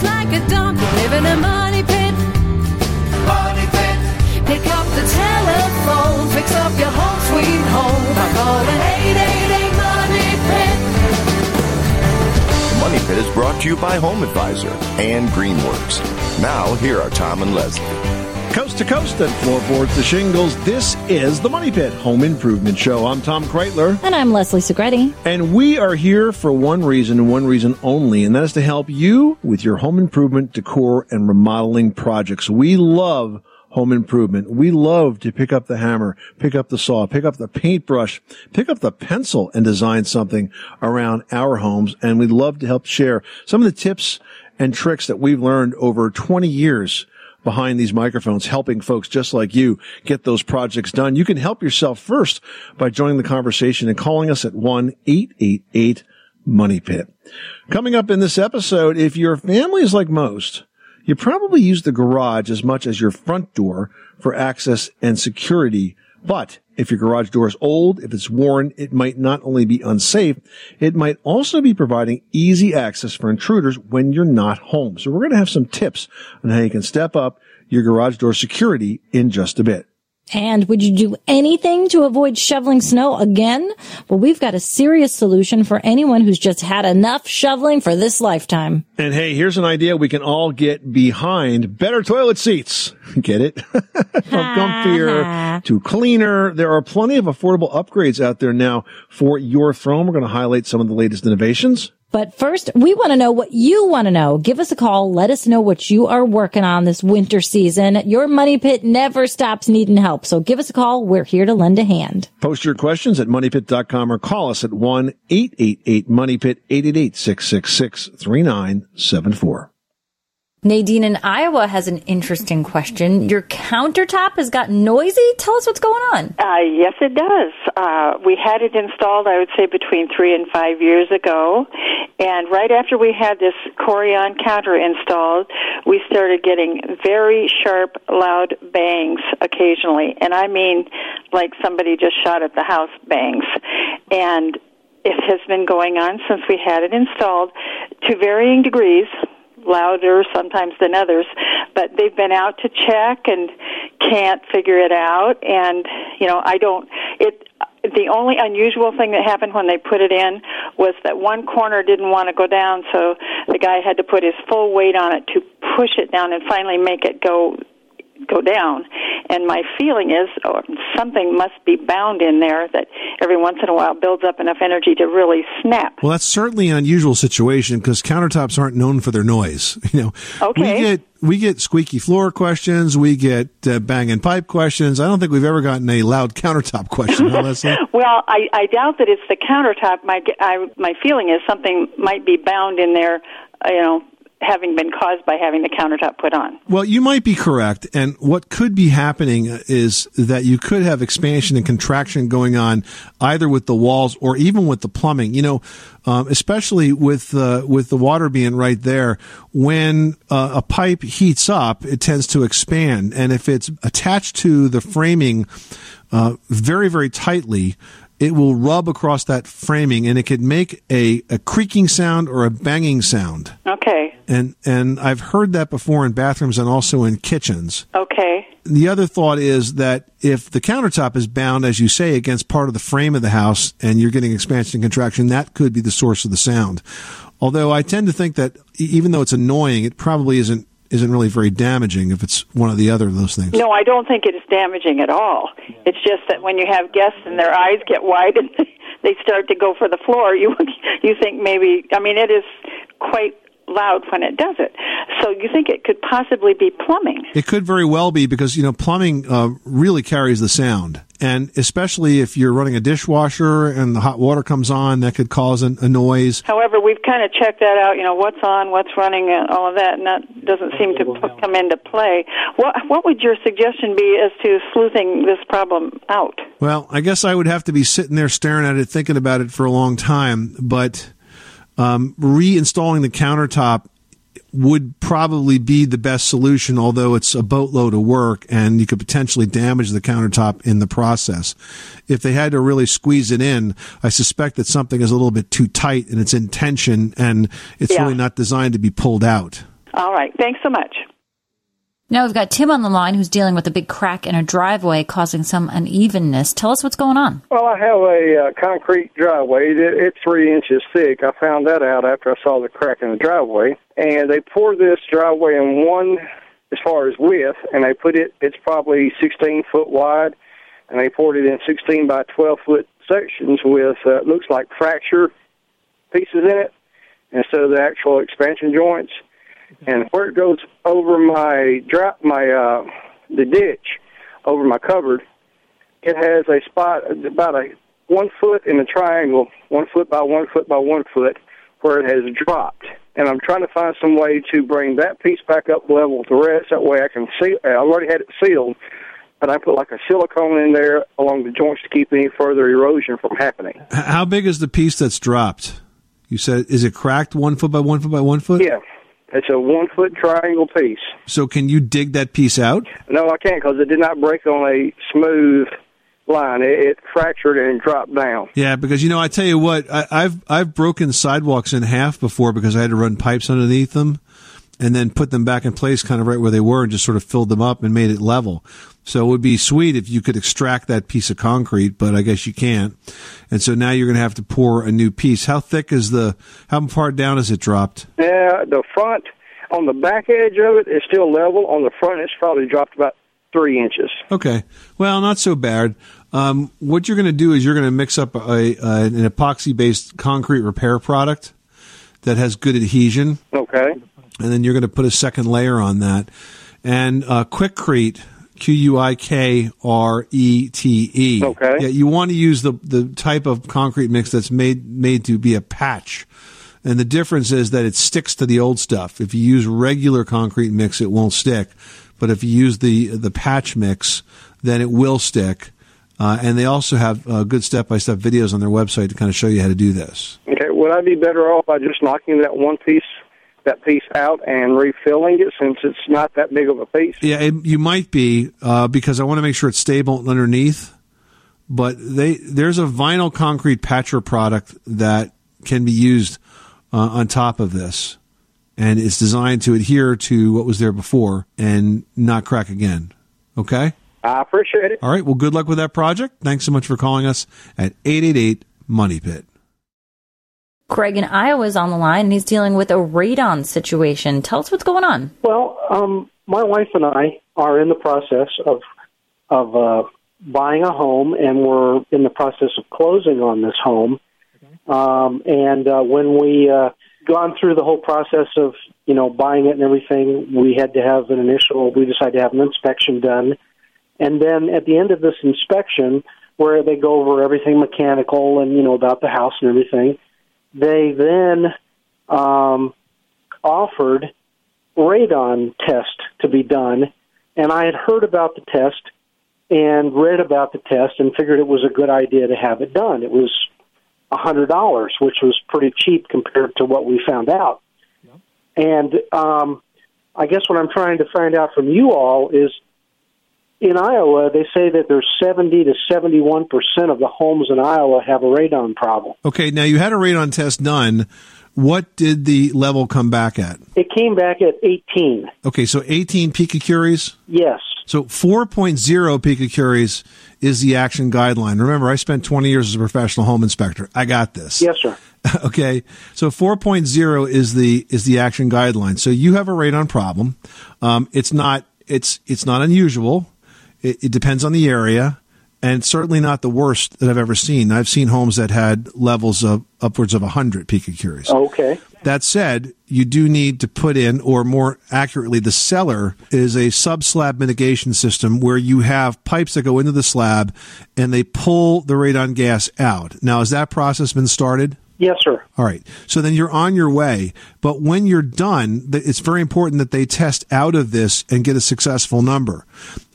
feels like a dump. You live in a money pit. Money pit. Pick up the telephone, fix up your home sweet home by calling 888 Money Pit. The Money Pit is brought to you by Home Advisor and Greenworks. Now, here are Tom and Leslie. To coast and floorboards to shingles, this is the Money Pit Home Improvement Show. I'm Tom Kraeutler. And I'm Leslie Segrete. And we are here for one reason and one reason only, and that is to help you with your home improvement, decor, and remodeling projects. We love home improvement. We love to pick up the hammer, pick up the saw, pick up the paintbrush, pick up the pencil and design something around our homes. And we love to help share some of the tips and tricks that we've learned over 20 years behind these microphones, helping folks just like you get those projects done. You can help yourself first by joining the conversation and calling us at 1-888 Money Pit. Coming up in this episode, if your family is like most, you probably use the garage as much as your front door for access and security. But if your garage door is old, if it's worn, it might not only be unsafe, it might also be providing easy access for intruders when you're not home. So we're going to have some tips on how you can step up your garage door security in just a bit. And would you do anything to avoid shoveling snow again? Well, we've got a serious solution for anyone who's just had enough shoveling for this lifetime. And hey, here's an idea we can all get behind. Better toilet seats. Get it? From comfier to cleaner. There are plenty of affordable upgrades out there now for your throne. We're going to highlight some of the latest innovations. But first, we want to know what you want to know. Give us a call. Let us know what you are working on this winter season. Your money pit never stops needing help. So give us a call. We're here to lend a hand. Post your questions at moneypit.com or call us at 1-888-MONEYPIT 888-666-3974. Nadine in Iowa has an interesting question. Your countertop has gotten noisy. Tell us what's going on. Uh, yes, it does. Uh, we had it installed, I would say, between three and five years ago. And right after we had this Corian counter installed, we started getting very sharp, loud bangs occasionally. And I mean, like somebody just shot at the house bangs. And it has been going on since we had it installed to varying degrees louder sometimes than others, but they've been out to check and can't figure it out. And you know, I don't. It. The only unusual thing that happened when they put it in was that one corner didn't want to go down, so the guy had to put his full weight on it to push it down and finally make it go go down. And my feeling is oh, something must be bound in there that every once in a while builds up enough energy to really snap. Well, that's certainly an unusual situation because countertops aren't known for their noise. You know, Okay. we get we get squeaky floor questions, we get uh, banging pipe questions. I don't think we've ever gotten a loud countertop question, huh, Leslie. Well, I, I doubt that it's the countertop. My I, my feeling is something might be bound in there. uh, You know, having been caused by having the countertop put on. Well, you might be correct. And what could be happening is that you could have expansion and contraction going on either with the walls or even with the plumbing. You know, um, especially with uh, with the water being right there, when uh, a pipe heats up, it tends to expand, and if it's attached to the framing uh, very very tightly. It will rub across that framing, and it could make a, a creaking sound or a banging sound. Okay. And and I've heard that before in bathrooms and also in kitchens. Okay. The other thought is that if the countertop is bound, as you say, against part of the frame of the house and you're getting expansion and contraction, that could be the source of the sound. Although I tend to think that even though it's annoying, it probably isn't isn't really very damaging if it's one or the other of those things. No, I don't think it is damaging at all. It's just that when you have guests and their eyes get wide and they start to go for the floor, you you think maybe. I mean, it is quite loud when it does it. So you think it could possibly be plumbing? It could very well be because you know plumbing uh, really carries the sound, and especially if you're running a dishwasher and the hot water comes on, that could cause an, a noise. However, we've kind of checked that out. You know, what's on, what's running, and all of that, and that doesn't seem to p- come into play. What What would your suggestion be as to sleuthing this problem out? Well, I guess I would have to be sitting there staring at it, thinking about it for a long time. But um, reinstalling the countertop would probably be the best solution, although it's a boatload of work and you could potentially damage the countertop in the process. If they had to really squeeze it in, I suspect that something is a little bit too tight and it's in tension and it's Yeah. really not designed to be pulled out. All right. Thanks so much. Now we've got Tim on the line who's dealing with a big crack in a driveway causing some unevenness. Tell us what's going on. Well, I have a uh, concrete driveway. It, it's three inches thick. I found that out after I saw the crack in the driveway. And they poured this driveway in one, as far as width, and they put it, it's probably 16 foot wide, and they poured it in 16 by 12 foot sections with, uh, looks like fracture pieces in it instead of the actual expansion joints and where it goes over my drop my uh the ditch over my culvert it has a spot about a one foot in a triangle one foot by one foot by one foot where it has dropped and i'm trying to find some way to bring that piece back up level with the rest that way i can see i already had it sealed but i put like a silicone in there along the joints to keep any further erosion from happening How big is the piece that's dropped? You said, is it cracked one foot by one foot by one foot? yeah it's a one foot triangle piece So can you dig that piece out? No, I can't because it did not break on a smooth line. It, it fractured and dropped down. Yeah, because you know, I tell you what, I, I've I've broken sidewalks in half before because I had to run pipes underneath them, and then put them back in place, kind of right where they were, and just sort of filled them up and made it level. So it would be sweet if you could extract that piece of concrete, but I guess you can't. And so now you're going to have to pour a new piece. How thick is the? How far down is it dropped? Yeah, the front on the back edge of it is still level. On the front, it's probably dropped about three inches. Okay. Well, not so bad. Um, what you're going to do is you're going to mix up a, a, an epoxy based concrete repair product that has good adhesion. Okay. And then you're going to put a second layer on that. And uh, Quikrete, Q U I K R E T E. Okay. Yeah, you want to use the, the type of concrete mix that's made made to be a patch. And the difference is that it sticks to the old stuff. If you use regular concrete mix, it won't stick. But if you use the the patch mix, then it will stick. Uh, and they also have uh, good step by step videos on their website to kind of show you how to do this. Okay. Would I be better off by just knocking that one piece, that piece out, and refilling it since it's not that big of a piece? Yeah, it, you might be uh, because I want to make sure it's stable underneath. But they there's a vinyl concrete patcher product that can be used uh, on top of this, and it's designed to adhere to what was there before and not crack again. Okay. I appreciate it. All right. Well, good luck with that project. Thanks so much for calling us at eight eight eight Money Pit. Craig in Iowa is on the line and he's dealing with a radon situation. Tell us what's going on. Well, um, my wife and I are in the process of of uh, buying a home, and we're in the process of closing on this home. Um, and uh, when we uh, gone through the whole process of you know buying it and everything, we had to have an initial. We decided to have an inspection done, and then at the end of this inspection, where they go over everything mechanical and you know about the house and everything, they then um, offered radon test to be done, and I had heard about the test and read about the test and figured it was a good idea to have it done. It was a hundred dollars, which was pretty cheap compared to what we found out. And um, I guess what I'm trying to find out from you all is in Iowa, they say that there's 70 to 71 percent of the homes in Iowa have a radon problem. Okay. Now you had a radon test done. What did the level come back at? It came back at 18. Okay, so 18 picocuries. Yes. So 4.0 picocuries is the action guideline. Remember, I spent 20 years as a professional home inspector. I got this. Yes, sir. okay. So 4.0 is the is the action guideline. So you have a radon problem. Um, it's not it's it's not unusual. It, it depends on the area, and certainly not the worst that I've ever seen. I've seen homes that had levels of upwards of 100 picocuries. Okay. That said, you do need to put in, or more accurately, the seller is a sub slab mitigation system where you have pipes that go into the slab and they pull the radon gas out. Now, has that process been started? Yes, sir. All right. So then you're on your way. But when you're done, it's very important that they test out of this and get a successful number.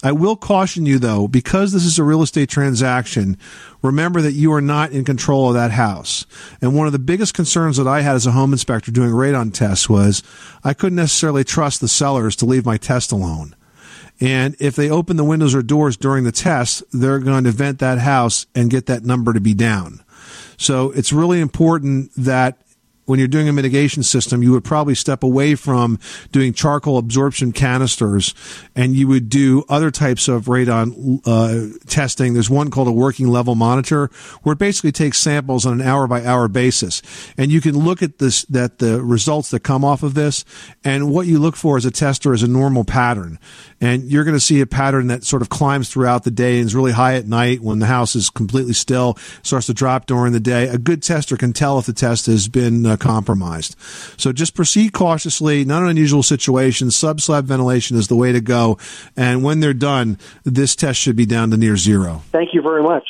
I will caution you though, because this is a real estate transaction, remember that you are not in control of that house. And one of the biggest concerns that I had as a home inspector doing radon tests was I couldn't necessarily trust the sellers to leave my test alone. And if they open the windows or doors during the test, they're going to vent that house and get that number to be down. So it's really important that when you're doing a mitigation system, you would probably step away from doing charcoal absorption canisters and you would do other types of radon uh, testing. There's one called a working level monitor where it basically takes samples on an hour by hour basis. And you can look at this, that the results that come off of this and what you look for as a tester is a normal pattern. And you're going to see a pattern that sort of climbs throughout the day and is really high at night when the house is completely still, starts to drop during the day. A good tester can tell if the test has been uh, compromised. So just proceed cautiously, not an unusual situation. Sub slab ventilation is the way to go. And when they're done, this test should be down to near zero. Thank you very much.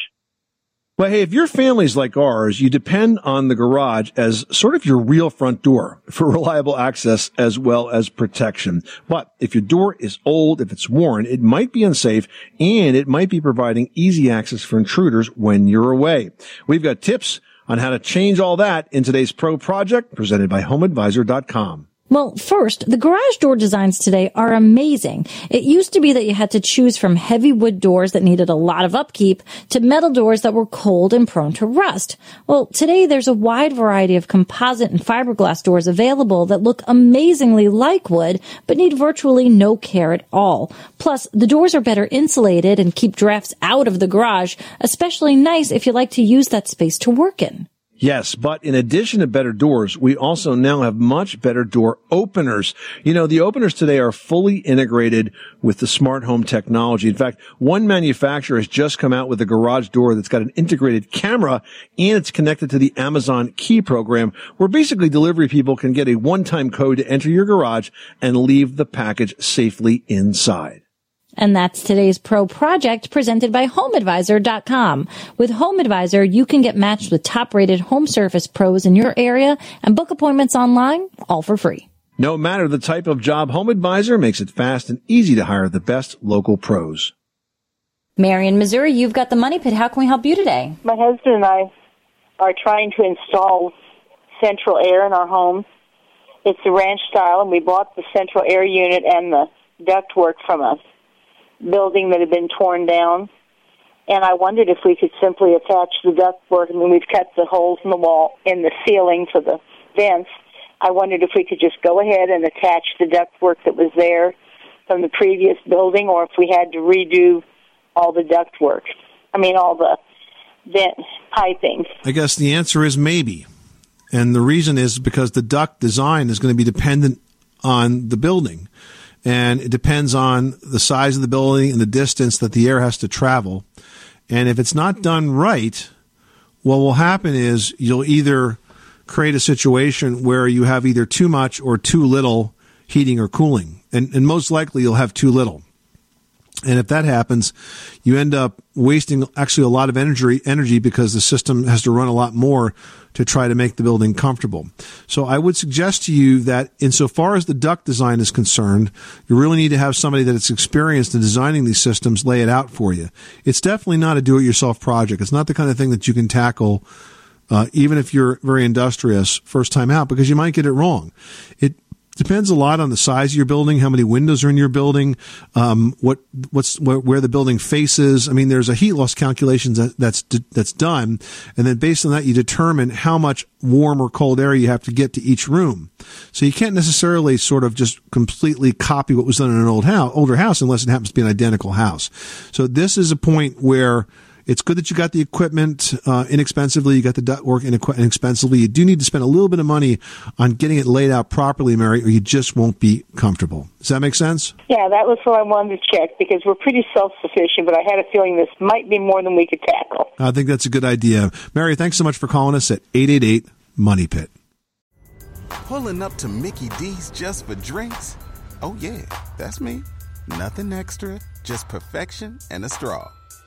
But hey, if your family's like ours, you depend on the garage as sort of your real front door for reliable access as well as protection. But if your door is old, if it's worn, it might be unsafe and it might be providing easy access for intruders when you're away. We've got tips on how to change all that in today's pro project presented by homeadvisor.com. Well, first, the garage door designs today are amazing. It used to be that you had to choose from heavy wood doors that needed a lot of upkeep to metal doors that were cold and prone to rust. Well, today there's a wide variety of composite and fiberglass doors available that look amazingly like wood, but need virtually no care at all. Plus, the doors are better insulated and keep drafts out of the garage, especially nice if you like to use that space to work in. Yes, but in addition to better doors, we also now have much better door openers. You know, the openers today are fully integrated with the smart home technology. In fact, one manufacturer has just come out with a garage door that's got an integrated camera and it's connected to the Amazon Key program where basically delivery people can get a one-time code to enter your garage and leave the package safely inside. And that's today's pro project presented by HomeAdvisor.com. With HomeAdvisor, you can get matched with top rated home service pros in your area and book appointments online, all for free. No matter the type of job, HomeAdvisor makes it fast and easy to hire the best local pros. Marion, Missouri, you've got the money pit. How can we help you today? My husband and I are trying to install central air in our home. It's a ranch style, and we bought the central air unit and the ductwork from a building that had been torn down. And I wondered if we could simply attach the ductwork. I mean, we've cut the holes in the wall, in the ceiling for the vents. I wondered if we could just go ahead and attach the ductwork that was there from the previous building, or if we had to redo all the ductwork. I mean, all the vent piping. I guess the answer is maybe. And the reason is because the duct design is going to be dependent on the building and it depends on the size of the building and the distance that the air has to travel. And if it's not done right, what will happen is you'll either create a situation where you have either too much or too little heating or cooling. And, and most likely you'll have too little. And if that happens, you end up wasting actually a lot of energy, energy because the system has to run a lot more to try to make the building comfortable. So I would suggest to you that insofar as the duct design is concerned, you really need to have somebody that is experienced in designing these systems lay it out for you. It's definitely not a do-it-yourself project. It's not the kind of thing that you can tackle uh, even if you're very industrious first time out because you might get it wrong. It depends a lot on the size of your building, how many windows are in your building, um, what what's where, the building faces. I mean, there's a heat loss calculation that, that's that's done, and then based on that, you determine how much warm or cold air you have to get to each room. So you can't necessarily sort of just completely copy what was done in an old house, older house, unless it happens to be an identical house. So this is a point where it's good that you got the equipment uh, inexpensively. You got the ductwork inexpensively. You do need to spend a little bit of money on getting it laid out properly, Mary, or you just won't be comfortable. Does that make sense? Yeah, that was what I wanted to check because we're pretty self-sufficient, but I had a feeling this might be more than we could tackle. I think that's a good idea. Mary, thanks so much for calling us at 888 Money Pit. Pulling up to Mickey D's just for drinks? Oh, yeah, that's me. Nothing extra, just perfection and a straw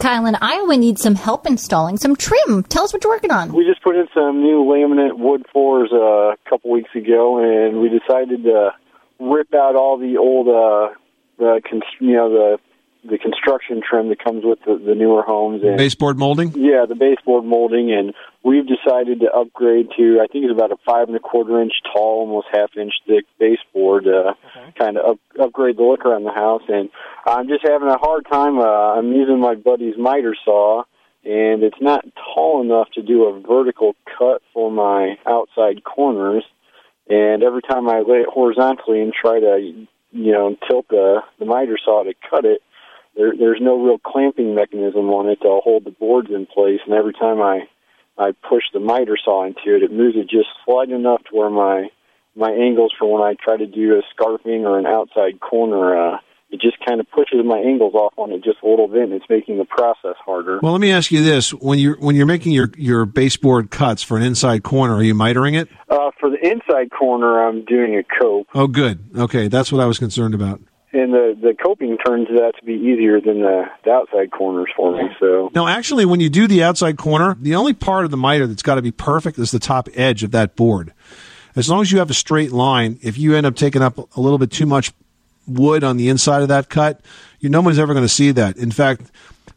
Kyle in Iowa needs some help installing some trim. Tell us what you're working on. We just put in some new laminate wood floors uh, a couple weeks ago, and we decided to rip out all the old, uh, the you know the the construction trim that comes with the, the newer homes and Baseboard molding? yeah, the baseboard molding, and we've decided to upgrade to I think it's about a five and a quarter inch tall, almost half inch thick baseboard, uh, kind of up, upgrade the look around the house. And I'm just having a hard time. Uh, I'm using my buddy's miter saw, and it's not tall enough to do a vertical cut for my outside corners. And every time I lay it horizontally and try to, you know, tilt the the miter saw to cut it, there, there's no real clamping mechanism on it to hold the boards in place. And every time I I push the miter saw into it, it moves it just slightly enough to where my my angles for when I try to do a scarfing or an outside corner, uh, it just kind of pushes my angles off on it just a little bit, and it's making the process harder. Well, let me ask you this: when you're when you're making your your baseboard cuts for an inside corner, are you mitering it? Uh, for the inside corner, I'm doing a cope, Oh, good. Okay, that's what I was concerned about. And the the coping turns out to be easier than the, the outside corners for me. So now, actually, when you do the outside corner, the only part of the miter that's got to be perfect is the top edge of that board. As long as you have a straight line, if you end up taking up a little bit too much wood on the inside of that cut, you no one's ever going to see that. In fact,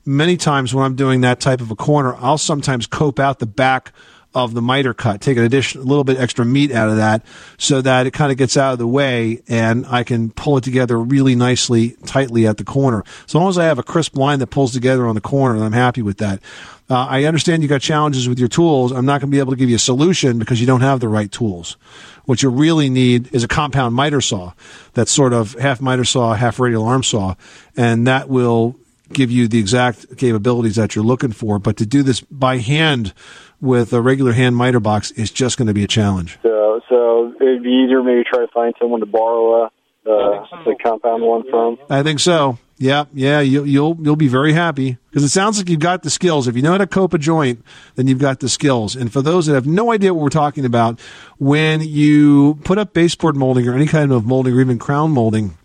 many times when I'm doing that type of a corner, I'll sometimes cope out the back of the miter cut, take an addition, a little bit extra meat out of that so that it kind of gets out of the way and I can pull it together really nicely, tightly at the corner. So long as I have a crisp line that pulls together on the corner, and I'm happy with that. Uh, I understand you got challenges with your tools. I'm not going to be able to give you a solution because you don't have the right tools. What you really need is a compound miter saw that's sort of half miter saw, half radial arm saw, and that will give you the exact capabilities that you're looking for. But to do this by hand with a regular hand miter box is just going to be a challenge. so so it'd be easier maybe try to find someone to borrow a uh, the compound one from. I think so. Yeah, yeah, you'll you'll you'll be very happy because it sounds like you've got the skills. If you know how to cope a joint, then you've got the skills. And for those that have no idea what we're talking about, when you put up baseboard molding or any kind of molding or even crown molding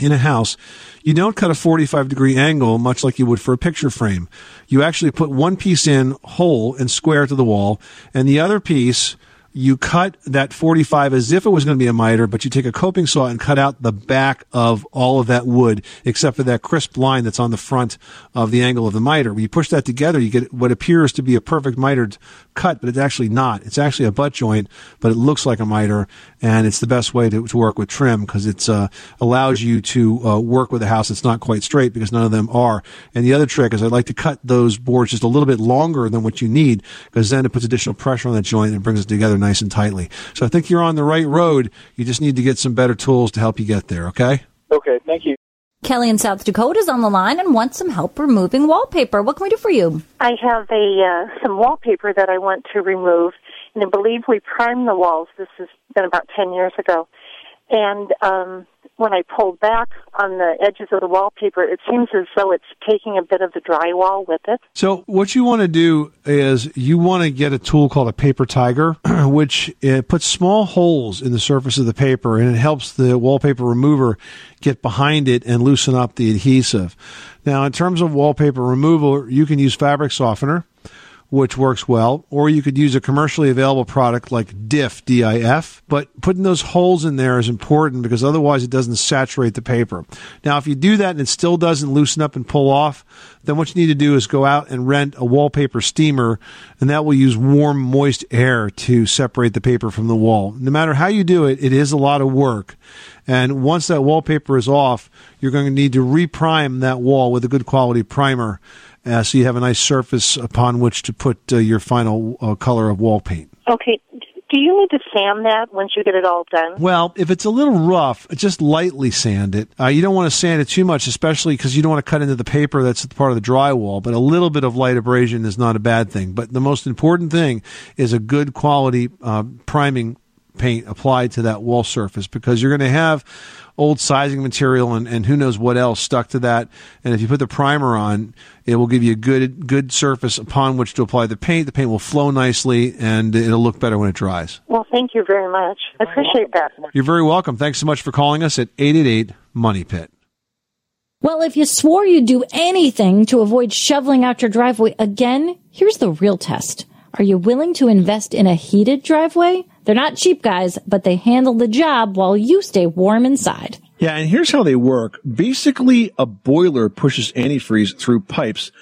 in a house, you don't cut a 45 degree angle much like you would for a picture frame. You actually put one piece in whole and square to the wall, and the other piece you cut that 45 as if it was going to be a miter, but you take a coping saw and cut out the back of all of that wood, except for that crisp line that's on the front of the angle of the miter. When you push that together, you get what appears to be a perfect mitered cut, but it's actually not. It's actually a butt joint, but it looks like a miter, and it's the best way to, to work with trim because it uh, allows you to uh, work with a house that's not quite straight because none of them are. And the other trick is I like to cut those boards just a little bit longer than what you need because then it puts additional pressure on that joint and brings it together nice and tightly. So I think you're on the right road. You just need to get some better tools to help you get there. Okay. Okay, thank you. Kelly in South Dakota is on the line and wants some help removing wallpaper. What can we do for you? I have a uh, some wallpaper that I want to remove, and I believe we primed the walls. This has been about ten years ago, and um, when I pulled back on the edges of the wallpaper, it seems as though it's taking a bit of the drywall with it. So what you want to do is you want to get a tool called a paper tiger, which it puts small holes in the surface of the paper and it helps the wallpaper remover get behind it and loosen up the adhesive. Now, in terms of wallpaper removal, you can use fabric softener which works well, or you could use a commercially available product like DIF, D-I-F. But putting those holes in there is important because otherwise it doesn't saturate the paper. Now, if you do that and it still doesn't loosen up and pull off, then what you need to do is go out and rent a wallpaper steamer, and that will use warm, moist air to separate the paper from the wall. No matter how you do it, it is a lot of work. And once that wallpaper is off, you're going to need to reprime that wall with a good quality primer uh, so you have a nice surface upon which to put uh, your final uh, color of wall paint. Okay. Do you need to sand that once you get it all done? Well, if it's a little rough, just lightly sand it. Uh, you don't want to sand it too much, especially because you don't want to cut into the paper that's part of the drywall. But a little bit of light abrasion is not a bad thing. But the most important thing is a good quality uh, priming paint applied to that wall surface because you're going to have old sizing material and, and who knows what else stuck to that. And if you put the primer on, it will give you a good good surface upon which to apply the paint. The paint will flow nicely and it'll look better when it dries. Well, thank you very much. I appreciate that. You're very welcome. Thanks so much for calling us at 888 Money Pit. Well, if you swore you'd do anything to avoid shoveling out your driveway again, here's the real test. Are you willing to invest in a heated driveway? They're not cheap guys, but they handle the job while you stay warm inside. Yeah, and here's how they work. Basically, a boiler pushes antifreeze through pipes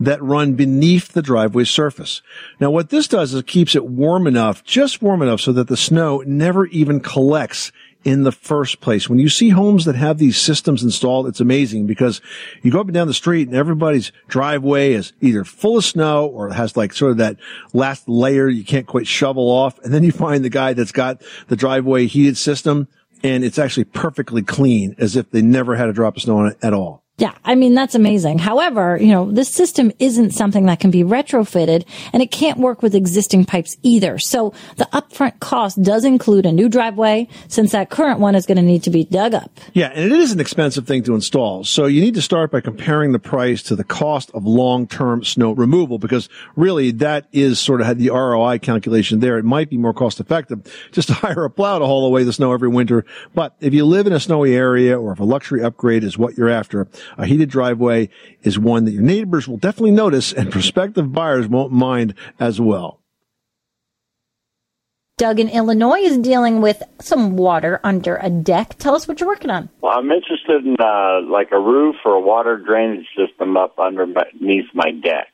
that run beneath the driveway surface. Now, what this does is it keeps it warm enough, just warm enough so that the snow never even collects in the first place. When you see homes that have these systems installed, it's amazing because you go up and down the street and everybody's driveway is either full of snow or has like sort of that last layer you can't quite shovel off. And then you find the guy that's got the driveway heated system and it's actually perfectly clean as if they never had a drop of snow on it at all. Yeah, I mean, that's amazing. However, you know, this system isn't something that can be retrofitted and it can't work with existing pipes either. So the upfront cost does include a new driveway since that current one is going to need to be dug up. Yeah, and it is an expensive thing to install. So you need to start by comparing the price to the cost of long-term snow removal because really that is sort of had the ROI calculation there. It might be more cost effective just to hire a plow to haul away the snow every winter. But if you live in a snowy area or if a luxury upgrade is what you're after, a heated driveway is one that your neighbors will definitely notice and prospective buyers won't mind as well. Doug in Illinois is dealing with some water under a deck. Tell us what you're working on. Well, I'm interested in uh, like a roof or a water drainage system up underneath my deck.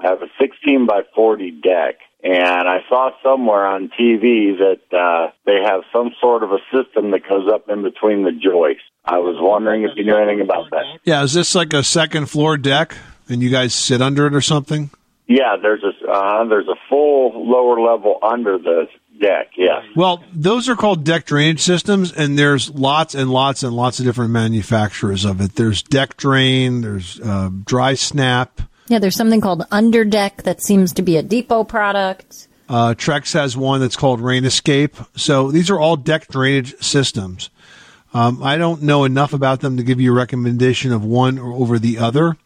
I have a 16 by 40 deck, and I saw somewhere on TV that uh, they have some sort of a system that goes up in between the joists. I was wondering if you knew anything about that. Yeah, is this like a second floor deck and you guys sit under it or something? Yeah, there's a uh, there's a full lower level under the deck. Yes. Well, those are called deck drainage systems, and there's lots and lots and lots of different manufacturers of it. There's Deck Drain, there's uh, Dry Snap. Yeah, there's something called Underdeck that seems to be a depot product. Uh, Trex has one that's called Rain Escape. So these are all deck drainage systems. Um, I don't know enough about them to give you a recommendation of one or over the other,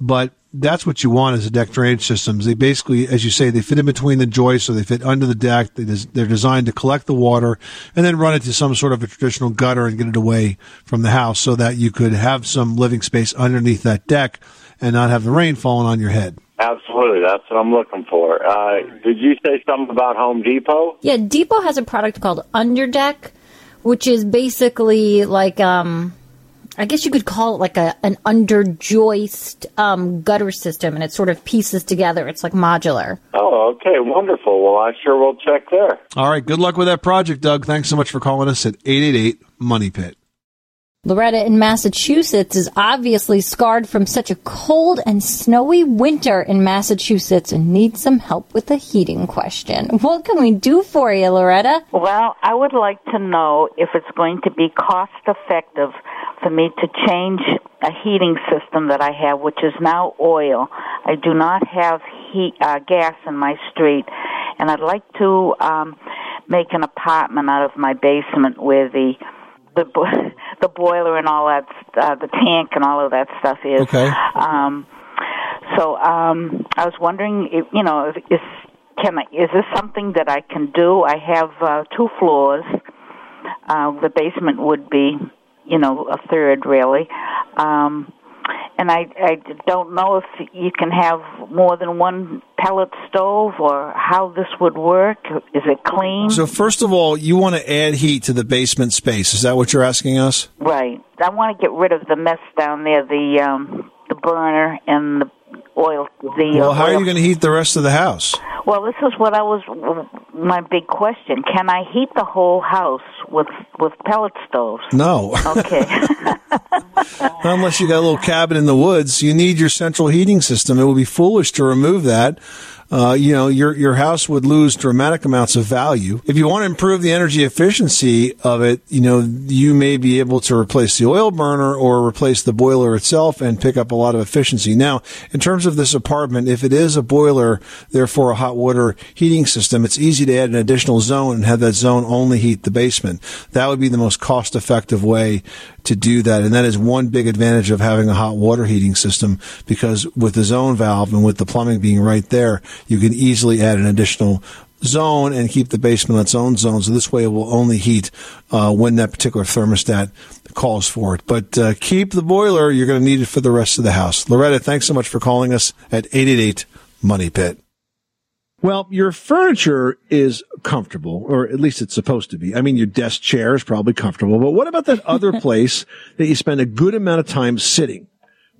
but that's what you want as a deck drainage systems. They basically, as you say, they fit in between the joists, or they fit under the deck. They they're designed to collect the water and then run it to some sort of a traditional gutter and get it away from the house, so that you could have some living space underneath that deck and not have the rain falling on your head. Absolutely, that's what I'm looking for. Uh, did you say something about Home Depot? Yeah, Depot has a product called Underdeck, which is basically like um I guess you could call it like a an under joist um, gutter system, and it sort of pieces together. It's like modular. Oh, okay, wonderful. Well, I sure will check there. All right, good luck with that project, Doug. Thanks so much for calling us at eight eight eight Money Pit. Loretta in Massachusetts is obviously scarred from such a cold and snowy winter in Massachusetts and needs some help with the heating question. What can we do for you, Loretta? Well, I would like to know if it's going to be cost effective for me to change a heating system that I have, which is now oil. I do not have heat, uh, gas in my street, and I'd like to um, make an apartment out of my basement where the the bo- the boiler and all that, uh, the tank and all of that stuff is. Okay. Um, so um, I was wondering, if, you know, if, is can I, is this something that I can do? I have uh, two floors. Uh, the basement would be, you know, a third really. Um, and I, I don't know if you can have more than one pellet stove or how this would work. Is it clean? So first of all, you want to add heat to the basement space. Is that what you're asking us? Right. I want to get rid of the mess down there, the um, the burner and the oil. The Well, uh, how are you going to heat the rest of the house? Well, this is what I was my big question. Can I heat the whole house with with pellet stoves? No. Okay. Unless you got a little cabin in the woods, you need your central heating system. It would be foolish to remove that. Uh, you know, your your house would lose dramatic amounts of value. If you want to improve the energy efficiency of it, you know, you may be able to replace the oil burner or replace the boiler itself and pick up a lot of efficiency. Now, in terms of this apartment, if it is a boiler, therefore a hot water heating system, it's easy to add an additional zone and have that zone only heat the basement. That would be the most cost effective way to do that. And that is one big advantage of having a hot water heating system because with the zone valve and with the plumbing being right there, you can easily add an additional zone and keep the basement on its own zone. So this way it will only heat uh, when that particular thermostat calls for it. But uh, keep the boiler. You're going to need it for the rest of the house. Loretta, thanks so much for calling us at 888 Money Pit. Well, your furniture is comfortable, or at least it's supposed to be. I mean, your desk chair is probably comfortable, but what about that other place that you spend a good amount of time sitting?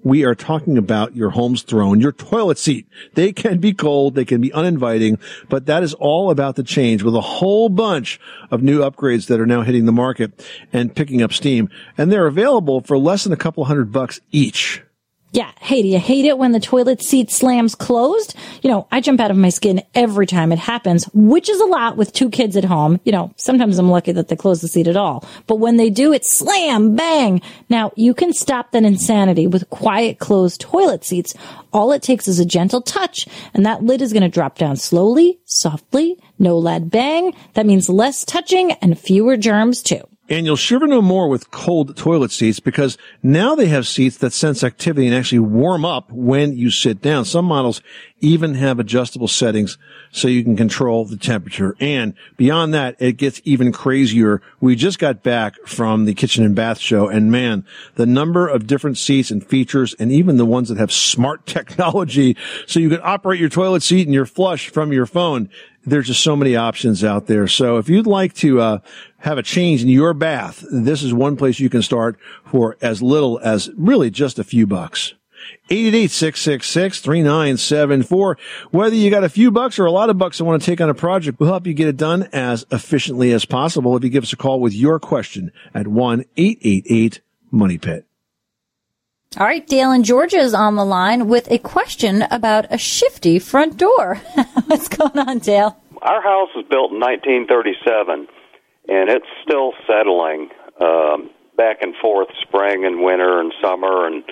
We are talking about your home's throne, your toilet seat. They can be cold, they can be uninviting, but that is all about to change with a whole bunch of new upgrades that are now hitting the market and picking up steam. And they're available for less than a couple hundred bucks each. Yeah. Hey, do you hate it when the toilet seat slams closed? You know, I jump out of my skin every time it happens, which is a lot with two kids at home. You know, sometimes I'm lucky that they close the seat at all. But when they do, it's slam, bang. Now, you can stop that insanity with quiet closed toilet seats. All it takes is a gentle touch, and that lid is going to drop down slowly, softly, no loud bang. That means less touching and fewer germs, too. And you'll shiver no more with cold toilet seats because now they have seats that sense activity and actually warm up when you sit down. Some models even have adjustable settings so you can control the temperature. And beyond that, it gets even crazier. We just got back from the kitchen and bath show and man, the number of different seats and features and even the ones that have smart technology so you can operate your toilet seat and your flush from your phone there's just so many options out there. So if you'd like to uh, have a change in your bath, this is one place you can start for as little as really just a few bucks. 888-666-3974. Whether you got a few bucks or a lot of bucks and want to take on a project, we'll help you get it done as efficiently as possible if you give us a call with your question at 1-888-MONEY-PIT. All right, Dale in Georgia is on the line with a question about a shifty front door. What's going on, Dale? Our house was built in 1937, and it's still settling um, back and forth, spring and winter and summer. And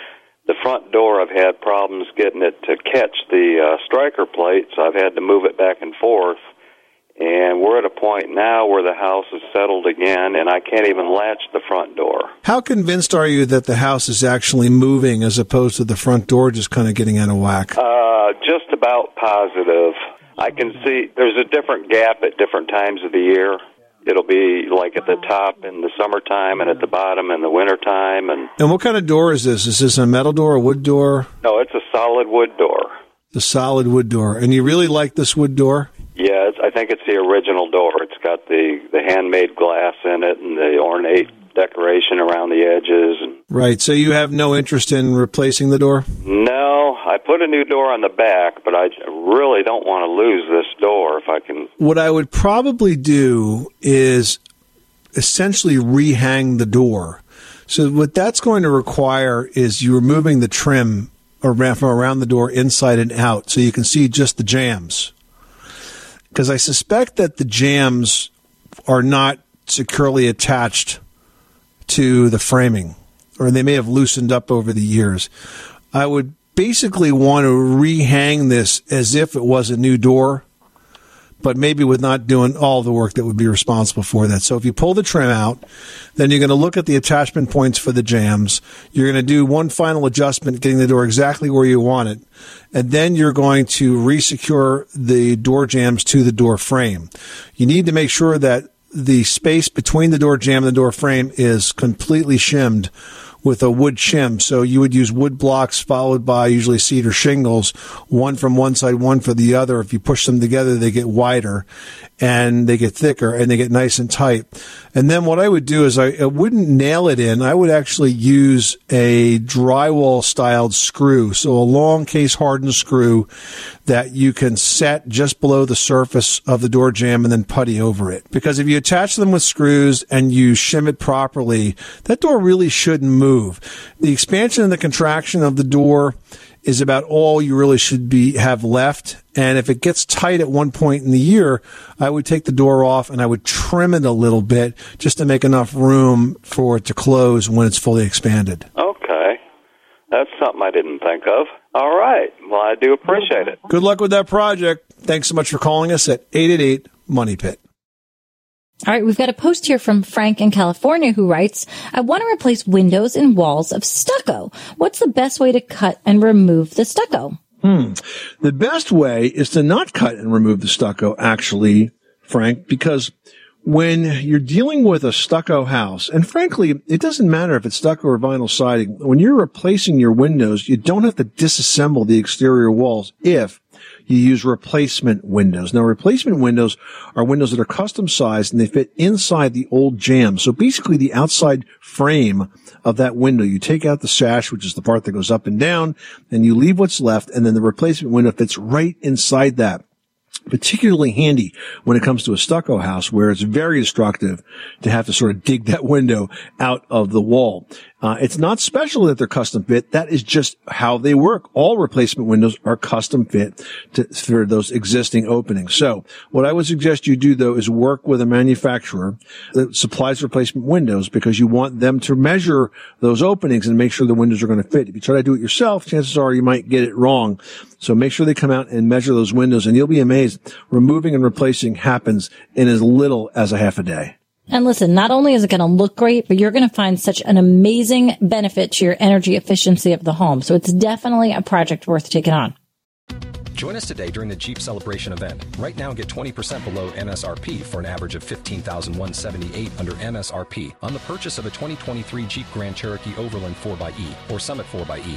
the front door, I've had problems getting it to catch the uh, striker plate, so I've had to move it back and forth. And we're at a point now where the house is settled again, and I can't even latch the front door. How convinced are you that the house is actually moving as opposed to the front door just kind of getting out of whack? Uh, just about positive. I can see there's a different gap at different times of the year. It'll be like at the top in the summertime and at the bottom in the wintertime. And And what kind of door is this? Is this a metal door, a wood door? no, it's a solid wood door. The solid wood door. And you really like this wood door? Yeah, it's, I think it's the original door. Got the the handmade glass in it and the ornate decoration around the edges. And Right. So you have no interest in replacing the door? no, I put a new door on the back, but I really don't want to lose this door if I can. What I would probably do is essentially rehang the door. So what that's going to require is you removing the trim around, from around the door inside and out so you can see just the jambs. Because I suspect that the jambs are not securely attached to the framing or they may have loosened up over the years. I would basically want to rehang this as if it was a new door, but maybe with not doing all the work that would be responsible for that. So if you pull the trim out, then you're going to look at the attachment points for the jambs. You're going to do one final adjustment, getting the door exactly where you want it. And then you're going to resecure the door jambs to the door frame. You need to make sure that the space between the door jamb and the door frame is completely shimmed with a wood shim. So you would use wood blocks followed by usually cedar shingles, one from one side, one for the other. If you push them together, they get wider and they get thicker and they get nice and tight. And then what I would do is I, I wouldn't nail it in. I would actually use a drywall styled screw. So a long case hardened screw that you can set just below the surface of the door jamb and then putty over it. Because if you attach them with screws and you shim it properly, that door really shouldn't move. The expansion and the contraction of the door is about all you really should be have left. And if it gets tight at one point in the year, I would take the door off and I would trim it a little bit just to make enough room for it to close when it's fully expanded. Okay, that's something I didn't think of. All right, well I do appreciate it. Good luck with that project. Thanks so much for calling us at 888 Money Pit. All right, we've got a post here from Frank in California who writes, I want to replace windows and walls of stucco. What's the best way to cut and remove the stucco? Hmm. The best way is to not cut and remove the stucco, actually, Frank, because when you're dealing with a stucco house, and frankly, it doesn't matter if it's stucco or vinyl siding, when you're replacing your windows, you don't have to disassemble the exterior walls if you use replacement windows. Now, replacement windows are windows that are custom sized and they fit inside the old jamb. So basically the outside frame of that window, you take out the sash, which is the part that goes up and down, and you leave what's left, and then the replacement window fits right inside that particularly handy when it comes to a stucco house where it's very destructive to have to sort of dig that window out of the wall. Uh, it's not special that they're custom fit. That is just how they work. All replacement windows are custom fit to, for those existing openings. So what I would suggest you do though is work with a manufacturer that supplies replacement windows because you want them to measure those openings and make sure the windows are going to fit. If you try to do it yourself, chances are you might get it wrong. So make sure they come out and measure those windows and you'll be amazed. Removing and replacing happens in as little as a half a day. And listen, not only is it going to look great, but you're going to find such an amazing benefit to your energy efficiency of the home. So it's definitely a project worth taking on. Join us today during the Jeep Celebration event. Right now, get 20% below MSRP for an average of 15178 under MSRP on the purchase of a 2023 Jeep Grand Cherokee Overland 4xE or Summit 4xE.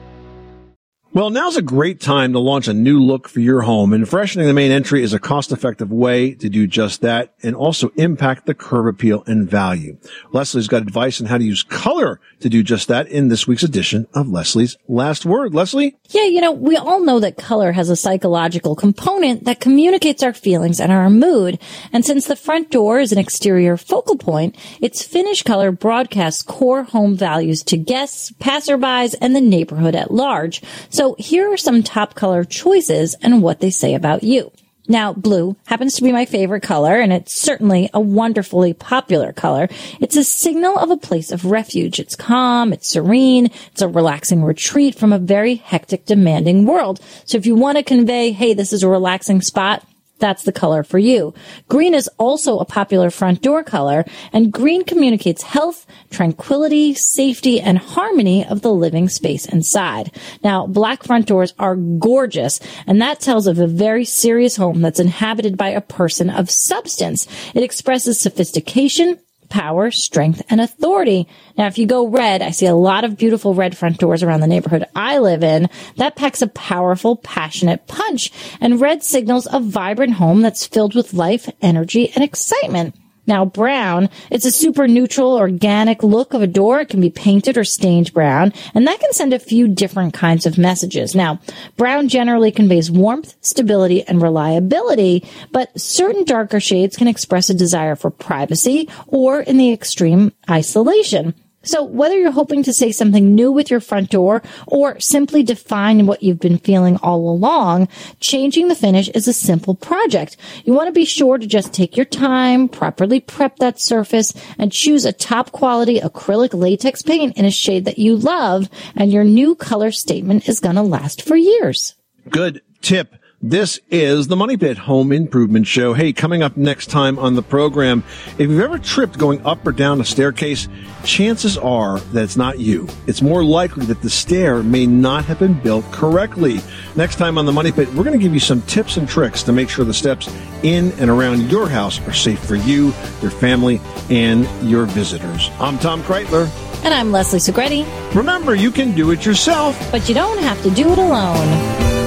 Well, now's a great time to launch a new look for your home, and freshening the main entry is a cost-effective way to do just that and also impact the curb appeal and value. Leslie's got advice on how to use color to do just that in this week's edition of Leslie's Last Word. Leslie? Yeah, you know, we all know that color has a psychological component that communicates our feelings and our mood. And since the front door is an exterior focal point, its finish color broadcasts core home values to guests, passerbys, and the neighborhood at large. So here are some top color choices and what they say about you. Now, blue happens to be my favorite color, and it's certainly a wonderfully popular color. It's a signal of a place of refuge. It's calm, it's serene, it's a relaxing retreat from a very hectic, demanding world. So if you want to convey, hey, this is a relaxing spot, that's the color for you. Green is also a popular front door color, and green communicates health, tranquility, safety, and harmony of the living space inside. Now, black front doors are gorgeous, and that tells of a very serious home that's inhabited by a person of substance. It expresses sophistication, power, strength, and authority. Now, if you go red, I see a lot of beautiful red front doors around the neighborhood I live in. That packs a powerful, passionate punch. And red signals a vibrant home that's filled with life, energy, and excitement. Now, brown, it's a super neutral, organic look of a door. It can be painted or stained brown, and that can send a few different kinds of messages. Now, brown generally conveys warmth, stability, and reliability, but certain darker shades can express a desire for privacy or, in the extreme, isolation. So whether you're hoping to say something new with your front door or simply define what you've been feeling all along, changing the finish is a simple project. You want to be sure to just take your time, properly prep that surface, and choose a top quality acrylic latex paint in a shade that you love, and your new color statement is going to last for years. Good tip. This is the Money Pit Home Improvement Show. Hey, coming up next time on the program, if you've ever tripped going up or down a staircase, chances are that it's not you. It's more likely that the stair may not have been built correctly. Next time on the Money Pit, we're going to give you some tips and tricks to make sure the steps in and around your house are safe for you, your family, and your visitors. I'm Tom Kraeutler. And I'm Leslie Segrete. Remember, you can do it yourself, but you don't have to do it alone.